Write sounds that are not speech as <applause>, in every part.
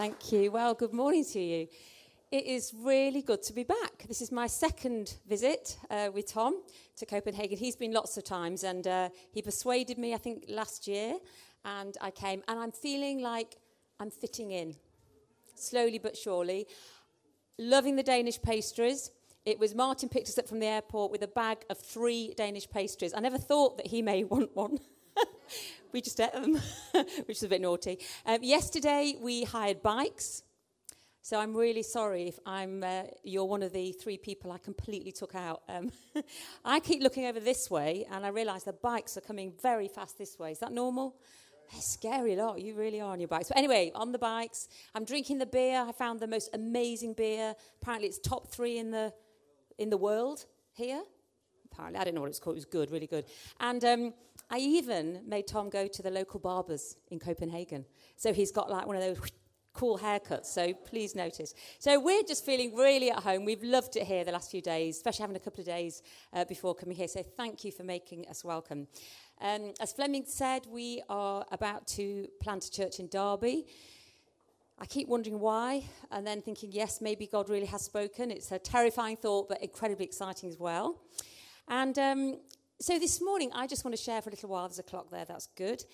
Thank you. Well, good morning to you. It is really good to be back. This is my second visit uh, with Tom to Copenhagen. He's been lots of times and uh, he persuaded me, I think, last year, and I came. And I'm feeling like I'm fitting in, slowly but surely. Loving the Danish pastries. It was Martin picked us up from the airport with a bag of three Danish pastries. I never thought that he may <laughs> want one. <laughs> we just ate them, <laughs> which is a bit naughty. Um, yesterday, we hired bikes. So I'm really sorry if I'm, uh, you're one of the three people I completely took out. Um, <laughs> I keep looking over this way, and I realise the bikes are coming very fast this way. Is that normal? They're scary lot. You really are on your bikes. But anyway, on the bikes, I'm drinking the beer. I found the most amazing beer. Apparently, it's top three in the in the world here. Apparently, I don't know what it's called. It was good, really good. And um, I even made Tom go to the local barbers in Copenhagen. So he's got like one of those <laughs> cool haircuts. So please notice. So we're just feeling really at home. We've loved it here the last few days, especially having a couple of days uh, before coming here. So thank you for making us welcome. Um, as Fleming said, we are about to plant a church in Derby. I keep wondering why, and then thinking, yes, maybe God really has spoken. It's a terrifying thought, but incredibly exciting as well. And um, so this morning, I just want to share for a little while. There's a clock there, that's good.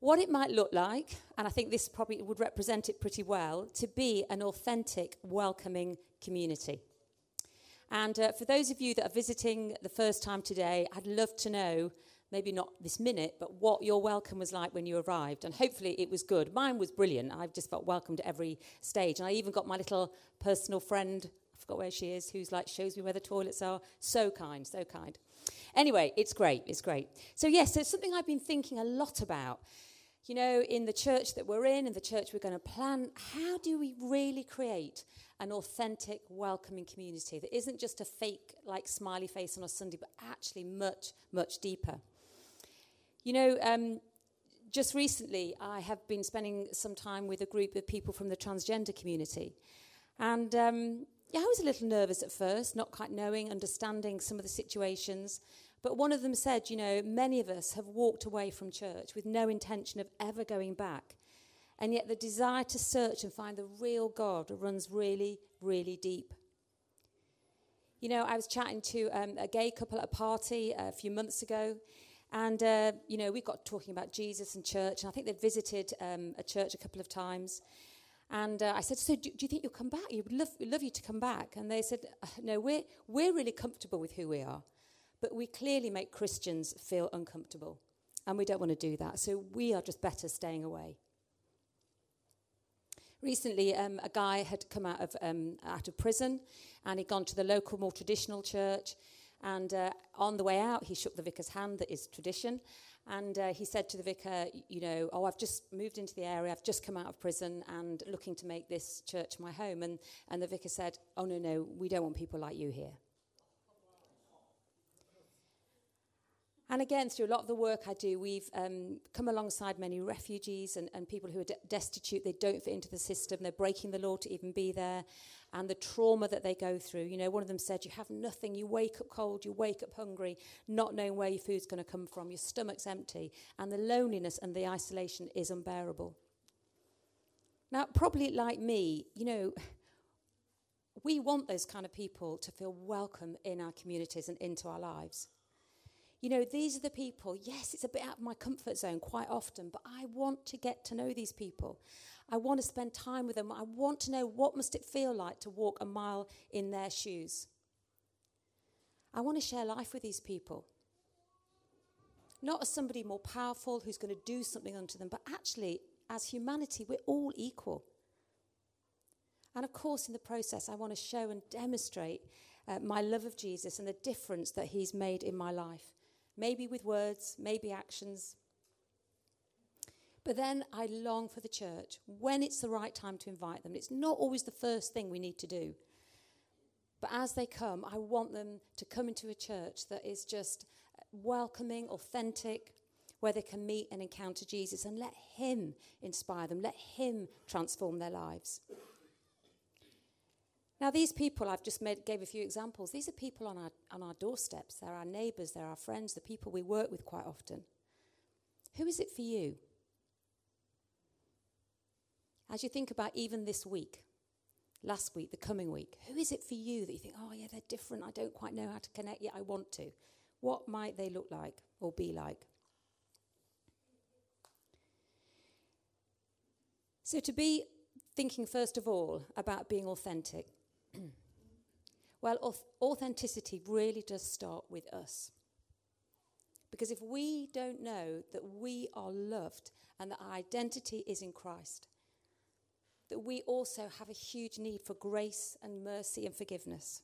What it might look like, and I think this probably would represent it pretty well, to be an authentic, welcoming community. And uh, for those of you that are visiting the first time today, I'd love to know, maybe not this minute, but what your welcome was like when you arrived. And hopefully it was good. Mine was brilliant. I've just felt welcomed at every stage. And I even got my little personal friend, I forgot where she is, who's like shows me where the toilets are. So kind, so kind. Anyway, it's great, it's great. So, yes, it's something I've been thinking a lot about. You know, in the church that we're in, in the church we're going to plan, how do we really create an authentic, welcoming community that isn't just a fake, like, smiley face on a Sunday, but actually much, much deeper? You know, um, just recently, I have been spending some time with a group of people from the transgender community. And um, yeah, I was a little nervous at first, not quite knowing, understanding some of the situations. But one of them said, you know, many of us have walked away from church with no intention of ever going back. And yet the desire to search and find the real God runs really, really deep. You know, I was chatting to um, a gay couple at a party a few months ago, and, uh, you know, we got talking about Jesus and church, and I think they'd visited um, a church a couple of times. And uh, I said, So, do, do, you think you'll come back? We'd love, we'd love you to come back. And they said, uh, No, we're, we're really comfortable with who we are but we clearly make Christians feel uncomfortable. And we don't want to do that. So we are just better staying away. Recently, um, a guy had come out of, um, out of prison and he'd gone to the local, more traditional church. And uh, on the way out, he shook the vicar's hand, that is tradition. And uh, he said to the vicar, You know, oh, I've just moved into the area, I've just come out of prison and looking to make this church my home. And, and the vicar said, Oh, no, no, we don't want people like you here. And again, through a lot of the work I do, we've um, come alongside many refugees and, and people who are de- destitute. They don't fit into the system. They're breaking the law to even be there. And the trauma that they go through. You know, one of them said, You have nothing. You wake up cold. You wake up hungry, not knowing where your food's going to come from. Your stomach's empty. And the loneliness and the isolation is unbearable. Now, probably like me, you know, we want those kind of people to feel welcome in our communities and into our lives. You know, these are the people, yes, it's a bit out of my comfort zone quite often, but I want to get to know these people. I want to spend time with them. I want to know what must it feel like to walk a mile in their shoes. I want to share life with these people. Not as somebody more powerful who's going to do something unto them, but actually, as humanity, we're all equal. And of course, in the process, I want to show and demonstrate uh, my love of Jesus and the difference that he's made in my life maybe with words, maybe actions. But then I long for the church when it's the right time to invite them. It's not always the first thing we need to do. But as they come, I want them to come into a church that is just welcoming, authentic, where they can meet and encounter Jesus and let Him inspire them, let Him transform their lives. Now, these people, I've just made, gave a few examples. These are people on our, on our doorsteps. They're our neighbours, they're our friends, the people we work with quite often. Who is it for you? As you think about even this week, last week, the coming week, who is it for you that you think, oh, yeah, they're different. I don't quite know how to connect yet. I want to. What might they look like or be like? So, to be thinking first of all about being authentic, <clears throat> well, authenticity really does start with us. Because if we don't know that we are loved and that our identity is in Christ, that we also have a huge need for grace and mercy and forgiveness.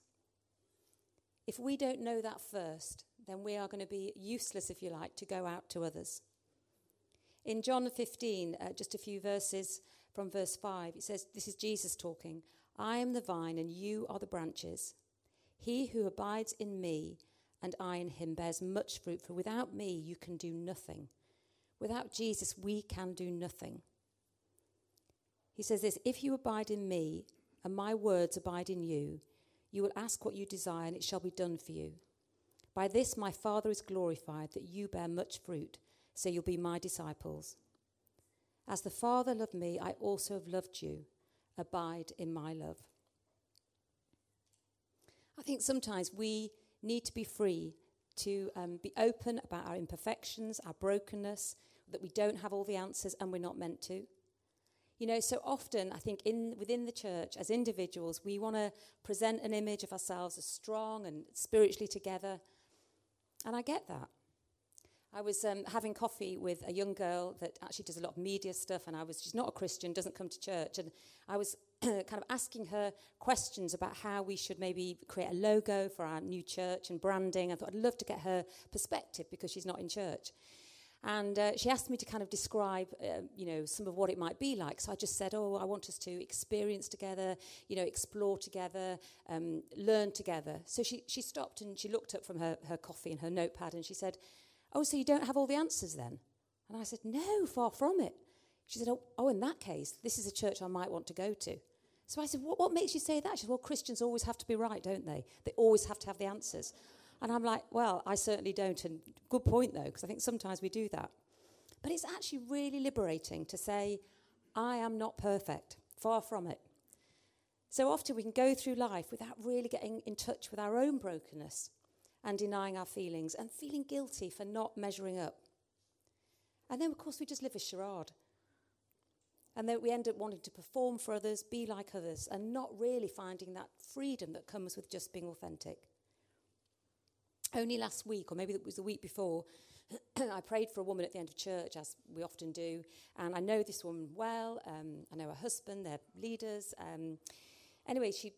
If we don't know that first, then we are going to be useless, if you like, to go out to others. In John 15, uh, just a few verses from verse 5, it says, This is Jesus talking. I am the vine, and you are the branches. He who abides in me, and I in him, bears much fruit, for without me you can do nothing. Without Jesus, we can do nothing. He says this If you abide in me, and my words abide in you, you will ask what you desire, and it shall be done for you. By this my Father is glorified, that you bear much fruit, so you'll be my disciples. As the Father loved me, I also have loved you. Abide in my love. I think sometimes we need to be free to um, be open about our imperfections, our brokenness, that we don't have all the answers and we're not meant to. You know, so often I think in within the church, as individuals, we want to present an image of ourselves as strong and spiritually together. And I get that. I was um, having coffee with a young girl that actually does a lot of media stuff, and I was she's not a Christian, doesn't come to church, and I was <clears throat> kind of asking her questions about how we should maybe create a logo for our new church and branding. I thought I'd love to get her perspective because she's not in church. And uh, she asked me to kind of describe, uh, you know, some of what it might be like. So I just said, oh, I want us to experience together, you know, explore together, um, learn together. So she, she stopped and she looked up from her, her coffee and her notepad and she said, oh, so you don't have all the answers then? And I said, no, far from it. She said, oh, oh in that case, this is a church I might want to go to. So I said, what, what makes you say that? She said, well, Christians always have to be right, don't they? They always have to have the answers. And I'm like, well, I certainly don't. And good point, though, because I think sometimes we do that. But it's actually really liberating to say, I am not perfect, far from it. So often we can go through life without really getting in touch with our own brokenness and denying our feelings and feeling guilty for not measuring up. And then, of course, we just live a charade. And then we end up wanting to perform for others, be like others, and not really finding that freedom that comes with just being authentic. Only last week, or maybe it was the week before, <clears throat> I prayed for a woman at the end of church, as we often do. And I know this woman well. Um, I know her husband, they're leaders. Um, anyway, she,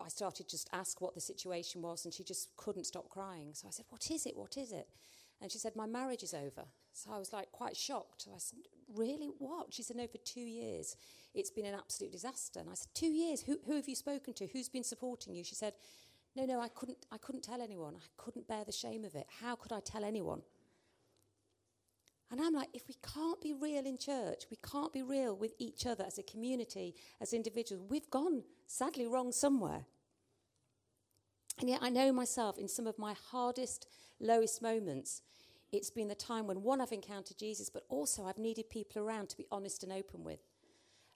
I started just ask what the situation was, and she just couldn't stop crying. So I said, What is it? What is it? And she said, My marriage is over. So I was like quite shocked. I said, Really? What? She said, No, for two years. It's been an absolute disaster. And I said, Two years? Who, who have you spoken to? Who's been supporting you? She said, no, no, I couldn't, I couldn't tell anyone. I couldn't bear the shame of it. How could I tell anyone? And I'm like, if we can't be real in church, we can't be real with each other as a community, as individuals, we've gone sadly wrong somewhere. And yet, I know myself in some of my hardest, lowest moments, it's been the time when one, I've encountered Jesus, but also I've needed people around to be honest and open with.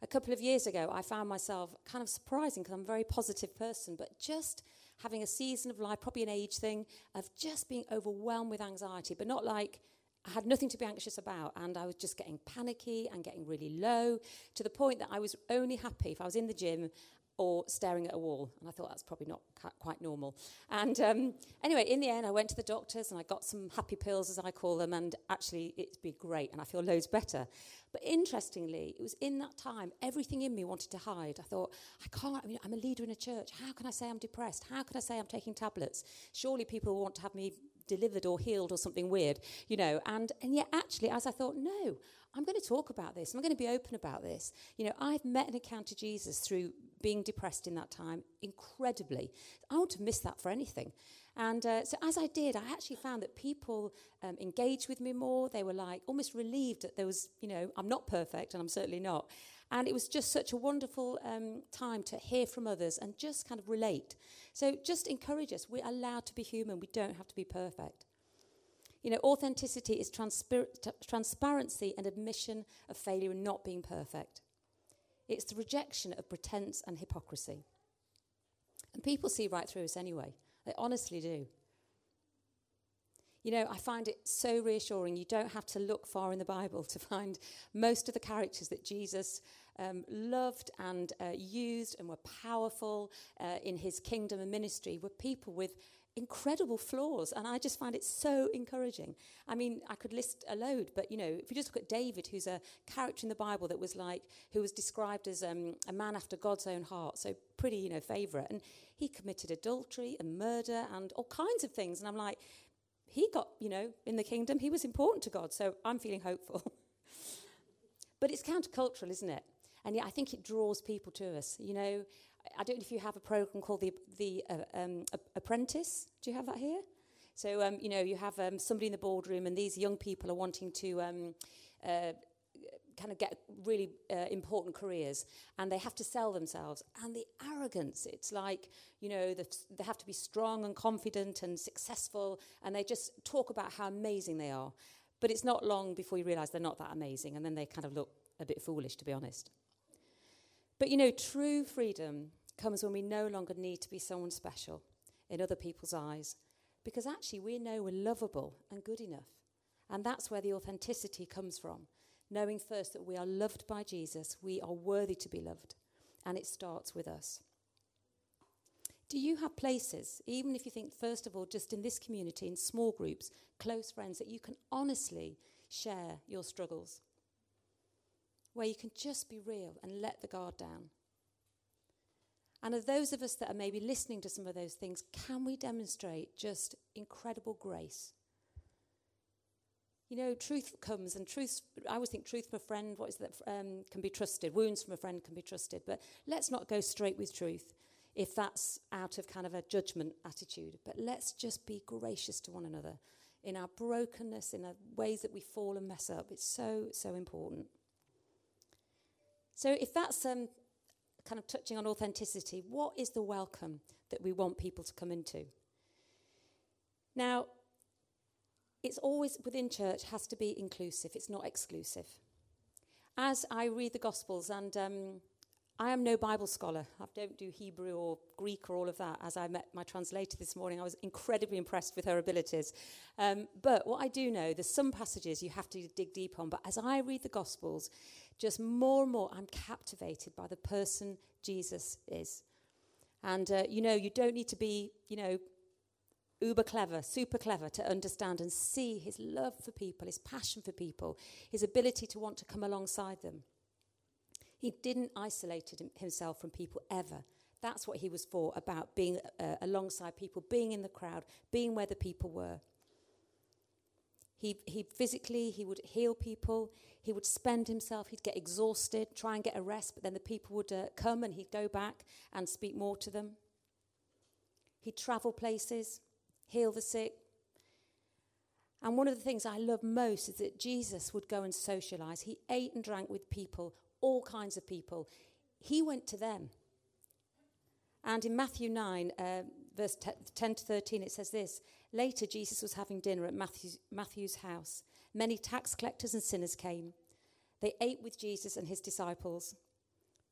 A couple of years ago, I found myself kind of surprising because I'm a very positive person, but just having a season of life, probably an age thing, of just being overwhelmed with anxiety, but not like I had nothing to be anxious about. And I was just getting panicky and getting really low to the point that I was only happy if I was in the gym or staring at a wall. And I thought that's probably not quite normal. And um, anyway, in the end, I went to the doctors and I got some happy pills, as I call them, and actually it's been great and I feel loads better. But interestingly, it was in that time, everything in me wanted to hide. I thought, I can't, I mean, I'm a leader in a church. How can I say I'm depressed? How can I say I'm taking tablets? Surely people want to have me delivered or healed or something weird, you know. And, and yet, actually, as I thought, no, I'm going to talk about this. I'm going to be open about this. You know, I've met and encountered Jesus through being depressed in that time incredibly. I to miss that for anything. And uh, so as I did, I actually found that people um, engaged with me more. They were like almost relieved that there was, you know, I'm not perfect and I'm certainly not. And it was just such a wonderful um, time to hear from others and just kind of relate. So just encourage us. We're allowed to be human. We don't have to be perfect. You know, authenticity is transpar- transparency and admission of failure and not being perfect. It's the rejection of pretense and hypocrisy. And people see right through us anyway. They honestly do. You know, I find it so reassuring. You don't have to look far in the Bible to find most of the characters that Jesus um, loved and uh, used and were powerful uh, in his kingdom and ministry were people with incredible flaws. And I just find it so encouraging. I mean, I could list a load, but you know, if you just look at David, who's a character in the Bible that was like, who was described as um, a man after God's own heart, so pretty, you know, favourite. And he committed adultery and murder and all kinds of things. And I'm like, he got, you know, in the kingdom, he was important to God. So I'm feeling hopeful. <laughs> but it's countercultural, isn't it? And yet I think it draws people to us. You know, I don't know if you have a program called the the uh, um, Apprentice. Do you have that here? So um, you know, you have um, somebody in the boardroom, and these young people are wanting to. Um, uh, kind of get really uh, important careers and they have to sell themselves and the arrogance it's like you know the, they have to be strong and confident and successful and they just talk about how amazing they are but it's not long before you realize they're not that amazing and then they kind of look a bit foolish to be honest but you know, true freedom comes when we no longer need to be someone special in other people's eyes, because actually we know we're lovable and good enough. And that's where the authenticity comes from. Knowing first that we are loved by Jesus, we are worthy to be loved, and it starts with us. Do you have places, even if you think, first of all, just in this community, in small groups, close friends, that you can honestly share your struggles? Where you can just be real and let the guard down. And of those of us that are maybe listening to some of those things, can we demonstrate just incredible grace? You know, truth comes, and truth, I always think truth from a friend, what is that, um, can be trusted. Wounds from a friend can be trusted. But let's not go straight with truth if that's out of kind of a judgment attitude. But let's just be gracious to one another in our brokenness, in our ways that we fall and mess up. It's so, so important. So, if that's um, kind of touching on authenticity, what is the welcome that we want people to come into? Now, it's always within church has to be inclusive, it's not exclusive. As I read the Gospels, and um, I am no Bible scholar, I don't do Hebrew or Greek or all of that. As I met my translator this morning, I was incredibly impressed with her abilities. Um, but what I do know, there's some passages you have to dig deep on, but as I read the Gospels, just more and more, I'm captivated by the person Jesus is. And, uh, you know, you don't need to be, you know, uber clever, super clever to understand and see his love for people, his passion for people, his ability to want to come alongside them. He didn't isolate himself from people ever. That's what he was for, about being uh, alongside people, being in the crowd, being where the people were. He, he physically, he would heal people. He would spend himself. He'd get exhausted, try and get a rest, but then the people would uh, come and he'd go back and speak more to them. He'd travel places, heal the sick. And one of the things I love most is that Jesus would go and socialize. He ate and drank with people, all kinds of people. He went to them. And in Matthew 9, uh, verse 10 to 13, it says this Later, Jesus was having dinner at Matthew's, Matthew's house. Many tax collectors and sinners came. They ate with Jesus and his disciples.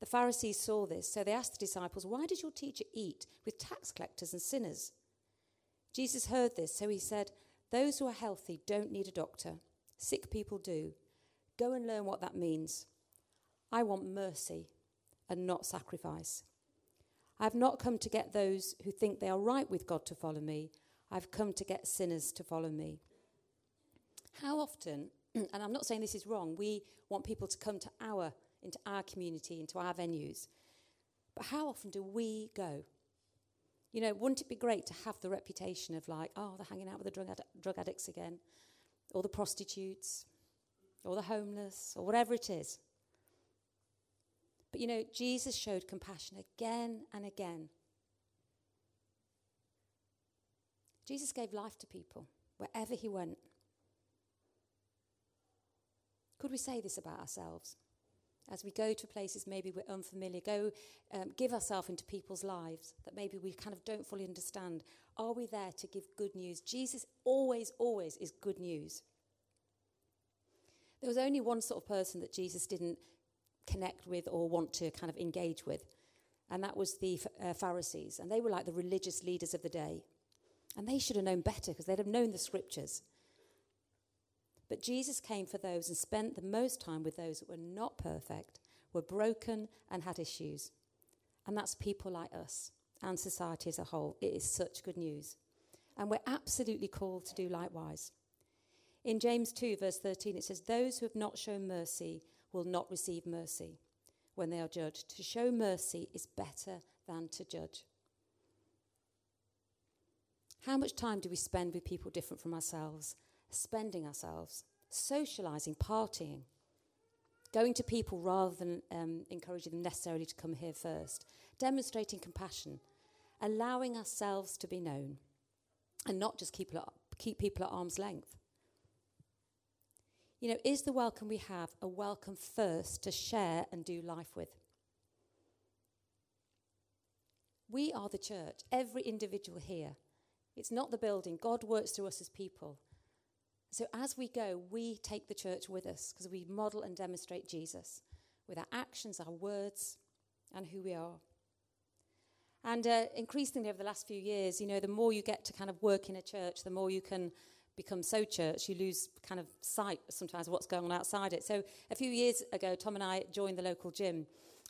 The Pharisees saw this, so they asked the disciples, Why did your teacher eat with tax collectors and sinners? Jesus heard this, so he said, Those who are healthy don't need a doctor, sick people do. Go and learn what that means. I want mercy and not sacrifice. I have not come to get those who think they are right with God to follow me. I've come to get sinners to follow me. How often, <clears throat> and I'm not saying this is wrong, we want people to come to our, into our community, into our venues. But how often do we go? You know, wouldn't it be great to have the reputation of like, oh, they're hanging out with the drug, drug addicts again, or the prostitutes, or the homeless, or whatever it is? But you know, Jesus showed compassion again and again Jesus gave life to people wherever he went. Could we say this about ourselves? As we go to places maybe we're unfamiliar, go um, give ourselves into people's lives that maybe we kind of don't fully understand. Are we there to give good news? Jesus always, always is good news. There was only one sort of person that Jesus didn't connect with or want to kind of engage with. And that was the uh, Pharisees. And they were like the religious leaders of the day. And they should have known better because they'd have known the scriptures. But Jesus came for those and spent the most time with those that were not perfect, were broken, and had issues. And that's people like us and society as a whole. It is such good news. And we're absolutely called to do likewise. In James 2, verse 13, it says, Those who have not shown mercy will not receive mercy when they are judged. To show mercy is better than to judge. How much time do we spend with people different from ourselves, spending ourselves, socializing, partying, going to people rather than um, encouraging them necessarily to come here first, demonstrating compassion, allowing ourselves to be known, and not just keep, keep people at arm's length? You know, is the welcome we have a welcome first to share and do life with? We are the church, every individual here. It's not the building. God works through us as people. So as we go, we take the church with us because we model and demonstrate Jesus with our actions, our words, and who we are. And uh, increasingly over the last few years, you know, the more you get to kind of work in a church, the more you can become so church, you lose kind of sight sometimes of what's going on outside it. So a few years ago, Tom and I joined the local gym.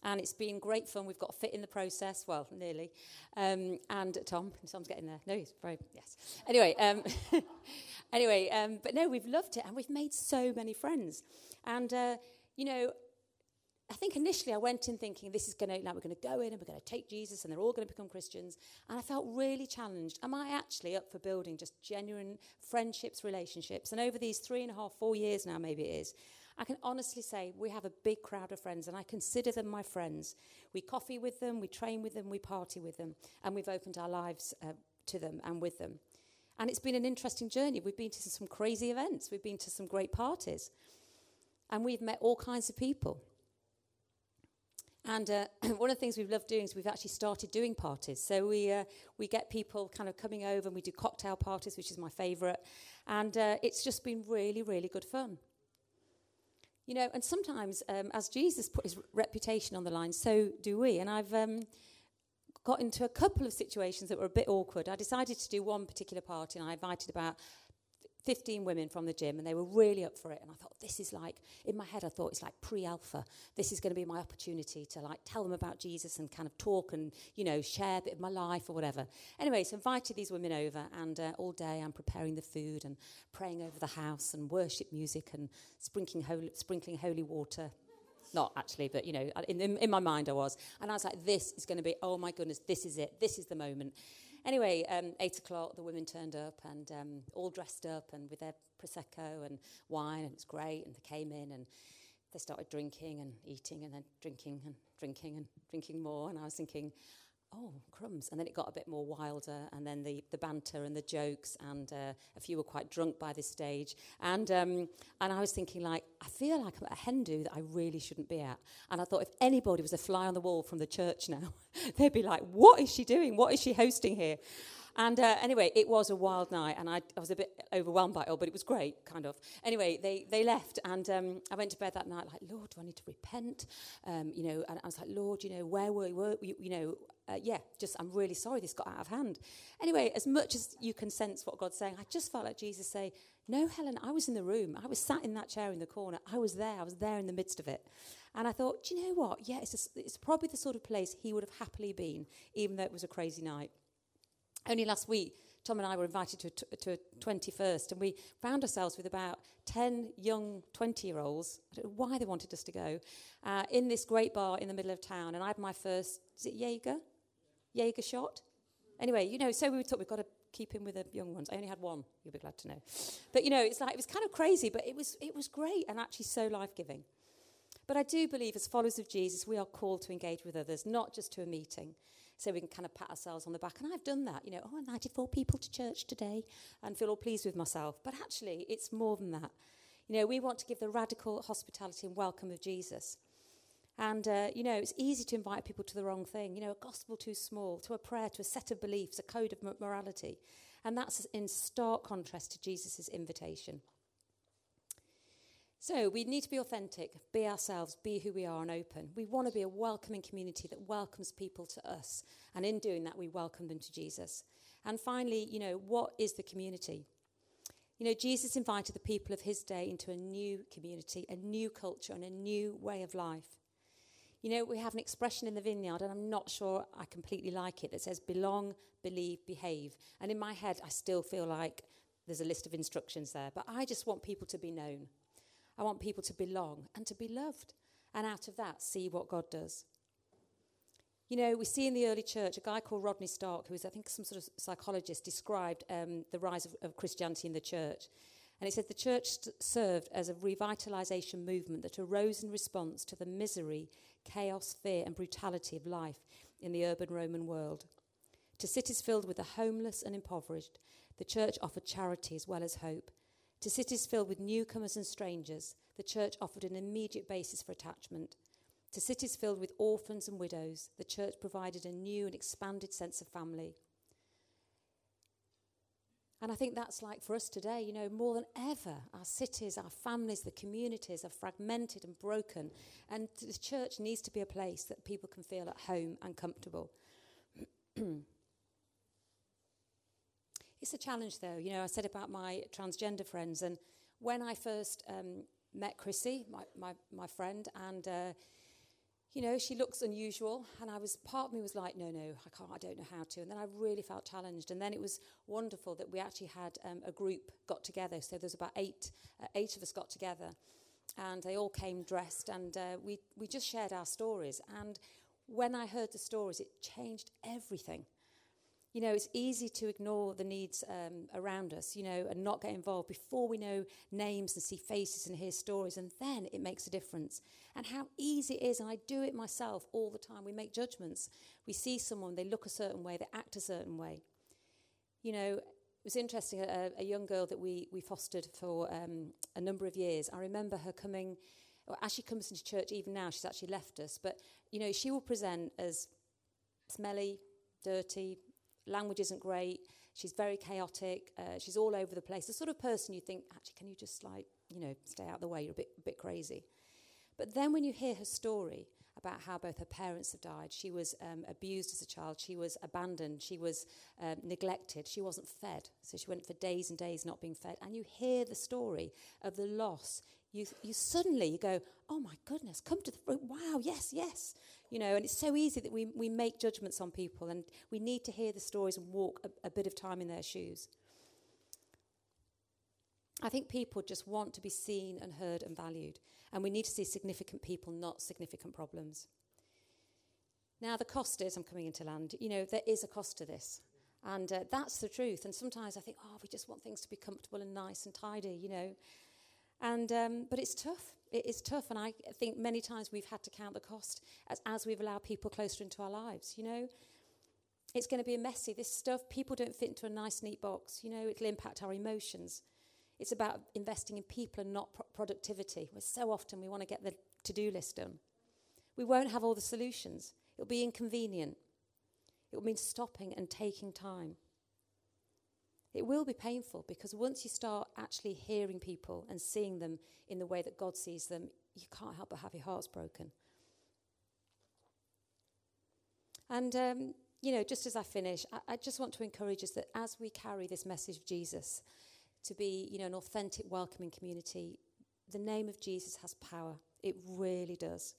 And it's been great fun. We've got fit in the process, well, nearly. Um, and Tom, Tom's getting there. No, he's very, yes. Anyway, um, <laughs> anyway, um, but no, we've loved it and we've made so many friends. And, uh, you know, I think initially I went in thinking this is going to, like, we're going to go in and we're going to take Jesus and they're all going to become Christians. And I felt really challenged. Am I actually up for building just genuine friendships, relationships? And over these three and a half, four years now, maybe it is, I can honestly say we have a big crowd of friends and I consider them my friends. We coffee with them, we train with them, we party with them, and we've opened our lives uh, to them and with them. And it's been an interesting journey. We've been to some crazy events, we've been to some great parties, and we've met all kinds of people. And uh, <clears throat> one of the things we've loved doing is we've actually started doing parties. So we, uh, we get people kind of coming over and we do cocktail parties, which is my favourite. And uh, it's just been really, really good fun. You know, and sometimes um, as Jesus put his reputation on the line, so do we. And I've um, got into a couple of situations that were a bit awkward. I decided to do one particular party and I invited about 15 women from the gym and they were really up for it and i thought this is like in my head i thought it's like pre-alpha this is going to be my opportunity to like tell them about jesus and kind of talk and you know share a bit of my life or whatever anyway so invited these women over and uh, all day i'm preparing the food and praying over the house and worship music and sprinkling holy, sprinkling holy water not actually, but you know, in, in, in, my mind I was. And I was like, this is going to be, oh my goodness, this is it. This is the moment. Anyway, um, eight o'clock, the women turned up and um, all dressed up and with their prosecco and wine, and it was great. And they came in and they started drinking and eating and then drinking and drinking and drinking more. And I was thinking, oh, crumbs. And then it got a bit more wilder, and then the, the banter and the jokes, and uh, a few were quite drunk by this stage. And, um, and I was thinking, like, I feel like I'm at a hen do that I really shouldn't be at. And I thought, if anybody was a fly on the wall from the church now, <laughs> they'd be like, what is she doing? What is she hosting here? And uh, anyway, it was a wild night, and I, I, was a bit overwhelmed by it all, but it was great, kind of. Anyway, they, they left, and um, I went to bed that night like, Lord, do I need to repent? Um, you know, and I was like, Lord, you know, where were you? You know, uh, yeah, just I'm really sorry this got out of hand. Anyway, as much as you can sense what God's saying, I just felt like Jesus say, No, Helen, I was in the room. I was sat in that chair in the corner. I was there. I was there in the midst of it. And I thought, do you know what? Yeah, it's, a, it's probably the sort of place he would have happily been, even though it was a crazy night. Only last week, Tom and I were invited to a, t- to a 21st, and we found ourselves with about 10 young 20 year olds. I don't know why they wanted us to go, uh, in this great bar in the middle of town. And I had my first, is it Jaeger? Jaeger shot? Anyway, you know, so we thought we've got to keep in with the young ones. I only had one, you'll be glad to know. But, you know, it's like, it was kind of crazy, but it was, it was great and actually so life giving. But I do believe, as followers of Jesus, we are called to engage with others, not just to a meeting so we can kind of pat ourselves on the back. And I've done that, you know, oh, I invited four people to church today and feel all pleased with myself. But actually, it's more than that. You know, we want to give the radical hospitality and welcome of Jesus. And, uh, you know, it's easy to invite people to the wrong thing. You know, a gospel too small, to a prayer, to a set of beliefs, a code of morality. And that's in stark contrast to Jesus' invitation. So we need to be authentic, be ourselves, be who we are, and open. We want to be a welcoming community that welcomes people to us. And in doing that, we welcome them to Jesus. And finally, you know, what is the community? You know, Jesus invited the people of his day into a new community, a new culture, and a new way of life. You know, we have an expression in the vineyard, and I'm not sure I completely like it, that says belong, believe, behave. And in my head, I still feel like there's a list of instructions there. But I just want people to be known. I want people to belong and to be loved. And out of that, see what God does. You know, we see in the early church a guy called Rodney Stark, who is, I think, some sort of psychologist, described um, the rise of, of, Christianity in the church. And he said the church st- served as a revitalization movement that arose in response to the misery, chaos, fear, and brutality of life in the urban Roman world. To cities filled with the homeless and impoverished, the church offered charity as well as hope. To cities filled with newcomers and strangers, the church offered an immediate basis for attachment. To cities filled with orphans and widows, the church provided a new and expanded sense of family. And I think that's like for us today, you know, more than ever, our cities, our families, the communities are fragmented and broken. And the church needs to be a place that people can feel at home and comfortable. <clears throat> It's a challenge, though. You know, I said about my transgender friends, and when I first um, met Chrissy, my, my, my friend, and uh, you know, she looks unusual, and I was part of me was like, no, no, I can't, I don't know how to, and then I really felt challenged, and then it was wonderful that we actually had um, a group got together. So there's about eight, uh, eight of us got together, and they all came dressed, and uh, we we just shared our stories, and when I heard the stories, it changed everything you know, it's easy to ignore the needs um, around us, you know, and not get involved before we know names and see faces and hear stories, and then it makes a difference. And how easy it is, and I do it myself all the time. We make judgments. We see someone, they look a certain way, they act a certain way. You know, it was interesting, a, a young girl that we, we fostered for um, a number of years. I remember her coming, or as she comes into church, even now, she's actually left us, but, you know, she will present as smelly, dirty, language isn't great. She's very chaotic. Uh, she's all over the place. The sort of person you think, actually, can you just like, you know, stay out of the way? You're a bit, a bit crazy. But then when you hear her story about how both her parents have died, she was um, abused as a child, she was abandoned, she was um, neglected, she wasn't fed. So she went for days and days not being fed. And you hear the story of the loss you, you suddenly you go, oh my goodness, come to the front. Wow, yes, yes. You know, and it's so easy that we, we make judgments on people and we need to hear the stories and walk a, a bit of time in their shoes. I think people just want to be seen and heard and valued. And we need to see significant people, not significant problems. Now, the cost is, I'm coming into land, you know, there is a cost to this. And uh, that's the truth. And sometimes I think, oh, we just want things to be comfortable and nice and tidy, you know. And, um, but it's tough. It is tough. And I think many times we've had to count the cost as, as we've allowed people closer into our lives, you know. It's going to be messy. This stuff, people don't fit into a nice, neat box. You know, it'll impact our emotions. It's about investing in people and not pro- productivity. So often we want to get the to do list done. We won't have all the solutions. It'll be inconvenient. It will mean stopping and taking time. It will be painful because once you start actually hearing people and seeing them in the way that God sees them, you can't help but have your hearts broken. And, um, you know, just as I finish, I, I, just want to encourage us that as we carry this message of Jesus to be, you know, an authentic, welcoming community, the name of Jesus has power. It really does.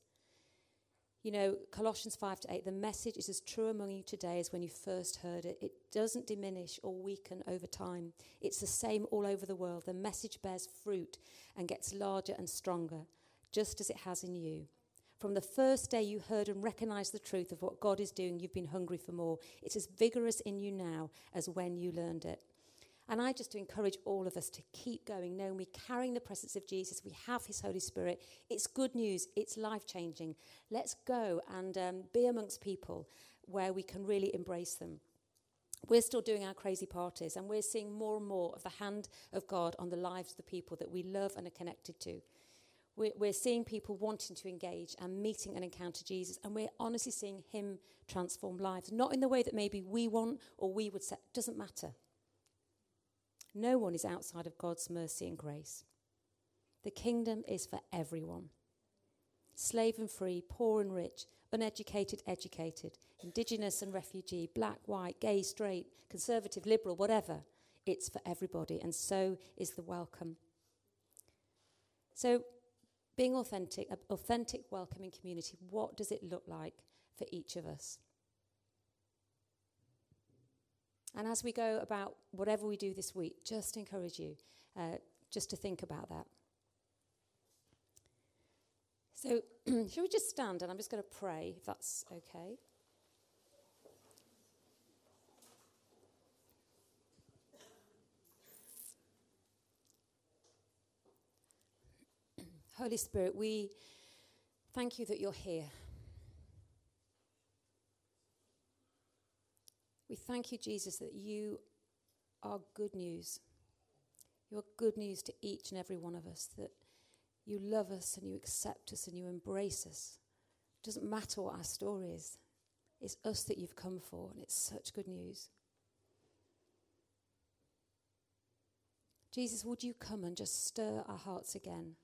You know, Colossians 5 to 8, the message is as true among you today as when you first heard it. It doesn't diminish or weaken over time. It's the same all over the world. The message bears fruit and gets larger and stronger, just as it has in you. From the first day you heard and recognized the truth of what God is doing, you've been hungry for more. It's as vigorous in you now as when you learned it. And I just to encourage all of us to keep going, knowing we're carrying the presence of Jesus, we have His Holy Spirit. It's good news, it's life changing. Let's go and um, be amongst people where we can really embrace them. We're still doing our crazy parties, and we're seeing more and more of the hand of God on the lives of the people that we love and are connected to. We're, we're seeing people wanting to engage and meeting and encounter Jesus, and we're honestly seeing Him transform lives, not in the way that maybe we want or we would say, doesn't matter. No one is outside of God's mercy and grace. The kingdom is for everyone slave and free, poor and rich, uneducated, educated, indigenous and refugee, black, white, gay, straight, conservative, liberal, whatever. It's for everybody, and so is the welcome. So, being authentic, authentic, welcoming community, what does it look like for each of us? And as we go about whatever we do this week, just encourage you uh, just to think about that. So, <clears throat> shall we just stand and I'm just going to pray, if that's okay. <clears throat> Holy Spirit, we thank you that you're here. Thank you, Jesus, that you are good news. You're good news to each and every one of us, that you love us and you accept us and you embrace us. It doesn't matter what our story is, it's us that you've come for, and it's such good news. Jesus, would you come and just stir our hearts again?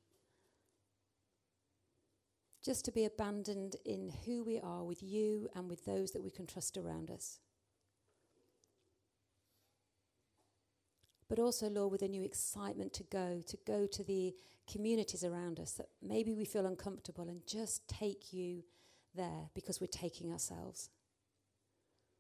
Just to be abandoned in who we are with you and with those that we can trust around us. But also, Lord, with a new excitement to go, to go to the communities around us that maybe we feel uncomfortable and just take you there because we're taking ourselves.